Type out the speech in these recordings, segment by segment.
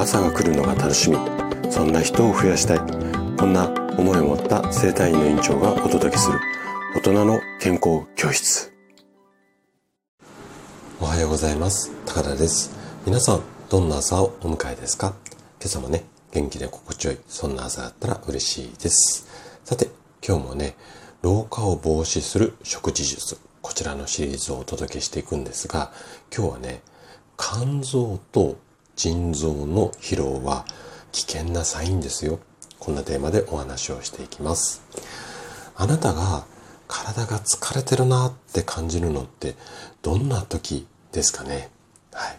朝が来るのが楽しみ。そんな人を増やしたい。こんな思いを持った生体院の院長がお届けする。大人の健康教室。おはようございます。高田です。皆さんどんな朝をお迎えですか？今朝もね元気で心地よい。そんな朝だったら嬉しいです。さて今日もね老化を防止する食事術。こちらのシリーズをお届けしていくんですが今日はね肝臓と腎臓の疲労は危険なサインですよ。こんなテーマでお話をしていきます。あなたが体が疲れてるなって感じるのってどんな時ですかね？はい。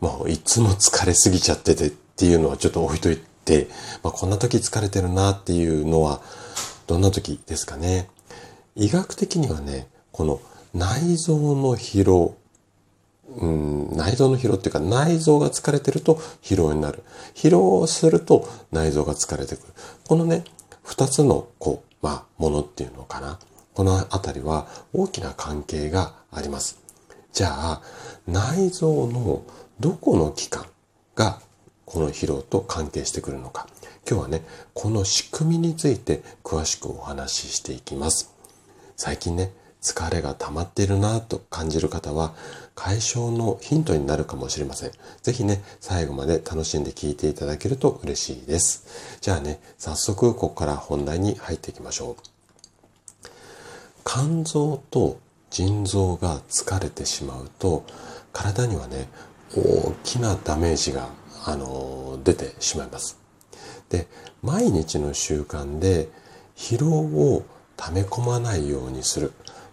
もういつも疲れすぎちゃっててっていうのはちょっと置いといて、まあ、こんな時疲れてるなっていうのはどんな時ですかね？医学的にはね、この内臓の疲労うん、内臓の疲労っていうか内臓が疲れてると疲労になる。疲労をすると内臓が疲れてくる。このね、二つのこう、まあ、ものっていうのかな。このあたりは大きな関係があります。じゃあ、内臓のどこの器官がこの疲労と関係してくるのか。今日はね、この仕組みについて詳しくお話ししていきます。最近ね、疲れが溜まっているなと感じる方は解消のヒントになるかもしれません。ぜひね、最後まで楽しんで聞いていただけると嬉しいです。じゃあね、早速ここから本題に入っていきましょう。肝臓と腎臓が疲れてしまうと体にはね、大きなダメージが、あの出てしまいます。で、毎日の習慣で疲労を溜め込まないようにする。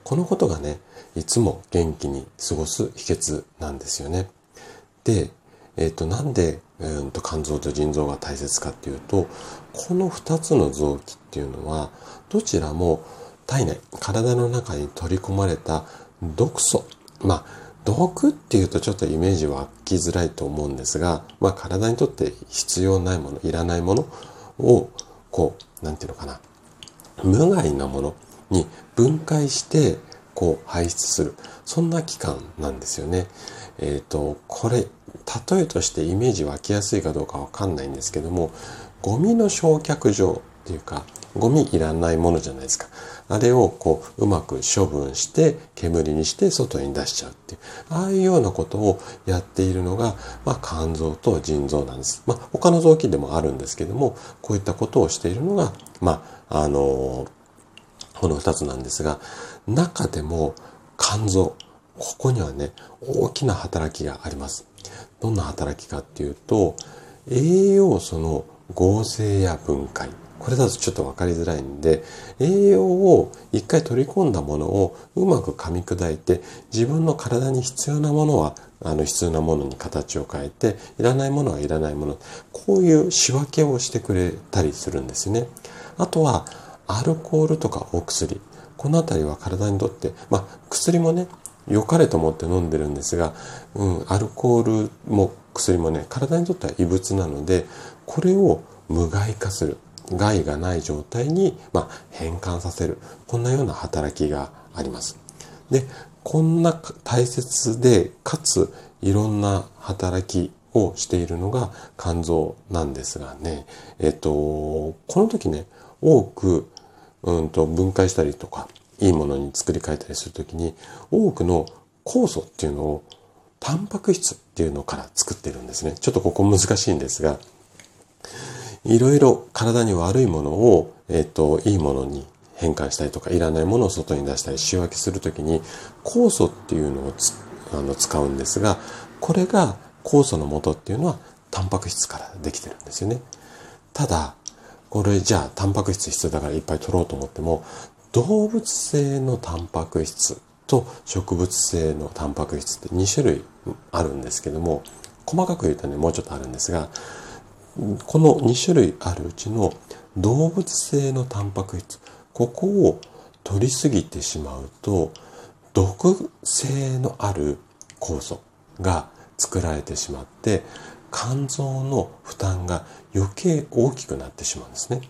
このことがね、いつも元気に過ごす秘訣なんですよね。で、えっ、ー、と、なんで、うんと肝臓と腎臓が大切かっていうと、この2つの臓器っていうのは、どちらも体内、体の中に取り込まれた毒素。まあ、毒っていうとちょっとイメージ湧きづらいと思うんですが、まあ体にとって必要ないもの、いらないものを、こう、なんていうのかな、無害なもの、に分解してこう排出する。そんな器官なんですよね。えっ、ー、と、これ、例えとしてイメージ湧きやすいかどうかわかんないんですけども、ゴミの焼却場っていうか、ゴミいらないものじゃないですか。あれをこう、うまく処分して、煙にして外に出しちゃうっていう、ああいうようなことをやっているのが、まあ、肝臓と腎臓なんです。まあ、他の臓器でもあるんですけども、こういったことをしているのが、まあ、あのーこの二つなんですが、中でも肝臓、ここにはね、大きな働きがあります。どんな働きかっていうと、栄養素の合成や分解。これだとちょっとわかりづらいんで、栄養を一回取り込んだものをうまく噛み砕いて、自分の体に必要なものは、あの必要なものに形を変えて、いらないものはいらないもの。こういう仕分けをしてくれたりするんですね。あとは、アルコールとかお薬。このあたりは体にとって、まあ、薬もね、良かれと思って飲んでるんですが、うん、アルコールも薬もね、体にとっては異物なので、これを無害化する。害がない状態に、まあ、変換させる。こんなような働きがあります。で、こんな大切で、かついろんな働きをしているのが肝臓なんですがね、えっと、この時ね、多くうんと分解したりとか、いいものに作り変えたりするときに、多くの酵素っていうのを、タンパク質っていうのから作ってるんですね。ちょっとここ難しいんですが、いろいろ体に悪いものを、えっ、と、いいものに変換したりとか、いらないものを外に出したり仕分けするときに、酵素っていうのをあの使うんですが、これが酵素の元っていうのは、タンパク質からできてるんですよね。ただ、これじゃあタンパク質必要だからいっぱい取ろうと思っても、動物性のタンパク質と植物性のタンパク質って2種類あるんですけども、細かく言うとね、もうちょっとあるんですが、この2種類あるうちの動物性のタンパク質、ここを取りすぎてしまうと、毒性のある酵素が作られてしまって、肝臓の負担が余計大きくなってしまうんですね。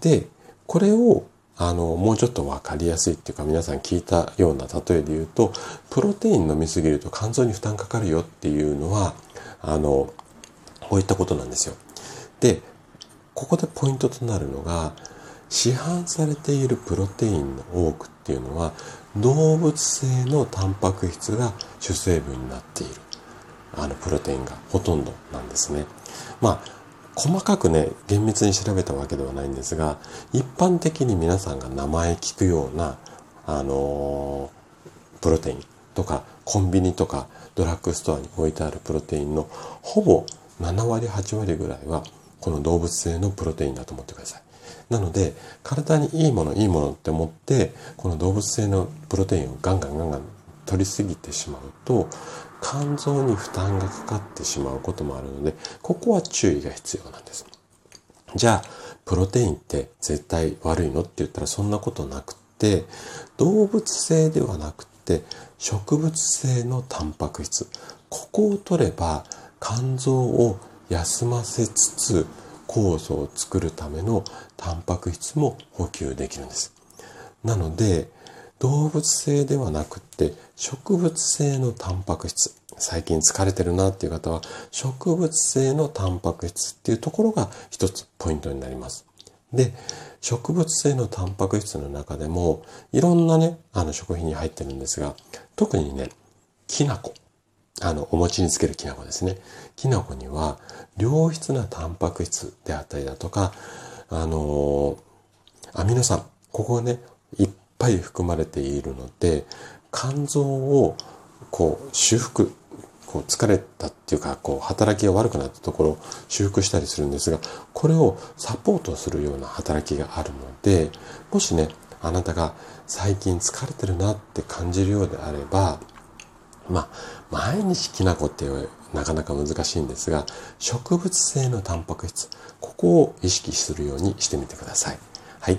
で、これをあの、もうちょっとわかりやすいっていうか皆さん聞いたような例えで言うと、プロテイン飲みすぎると肝臓に負担かかるよっていうのは、あの、こういったことなんですよ。で、ここでポイントとなるのが、市販されているプロテインの多くっていうのは動物性のタンパク質が主成分になっているあのプロテインがほとんどなんですね。まあ細かくね厳密に調べたわけではないんですが一般的に皆さんが名前聞くようなあのー、プロテインとかコンビニとかドラッグストアに置いてあるプロテインのほぼ7割8割ぐらいはこの動物性のプロテインだと思ってください。なので体にいいものいいものって思ってこの動物性のプロテインをガンガンガンガン取りすぎてしまうと肝臓に負担がかかってしまうこともあるのでここは注意が必要なんです。じゃあプロテインって絶対悪いのって言ったらそんなことなくて動物性ではなくて植物性のタンパク質ここを取れば肝臓を休ませつつ酵素を作るためのタンパク質も補給できるんです。なので、動物性ではなくって植物性のタンパク質。最近疲れてるなっていう方は植物性のタンパク質っていうところが一つポイントになります。で、植物性のタンパク質の中でもいろんなね、あの食品に入ってるんですが、特にね、きな粉。あの、お餅につけるきな粉ですね。きな粉には良質なタンパク質であったりだとか、あのアミノ酸、ここね、いっぱい含まれているので、肝臓をこう修復、こう疲れたっていうか、こう働きが悪くなったところを修復したりするんですが、これをサポートするような働きがあるので、もしね、あなたが最近疲れてるなって感じるようであれば、まあ、毎日きな粉ってなかなか難しいんですが、植物性のタンパク質、ここを意識するようにしてみてください。はい。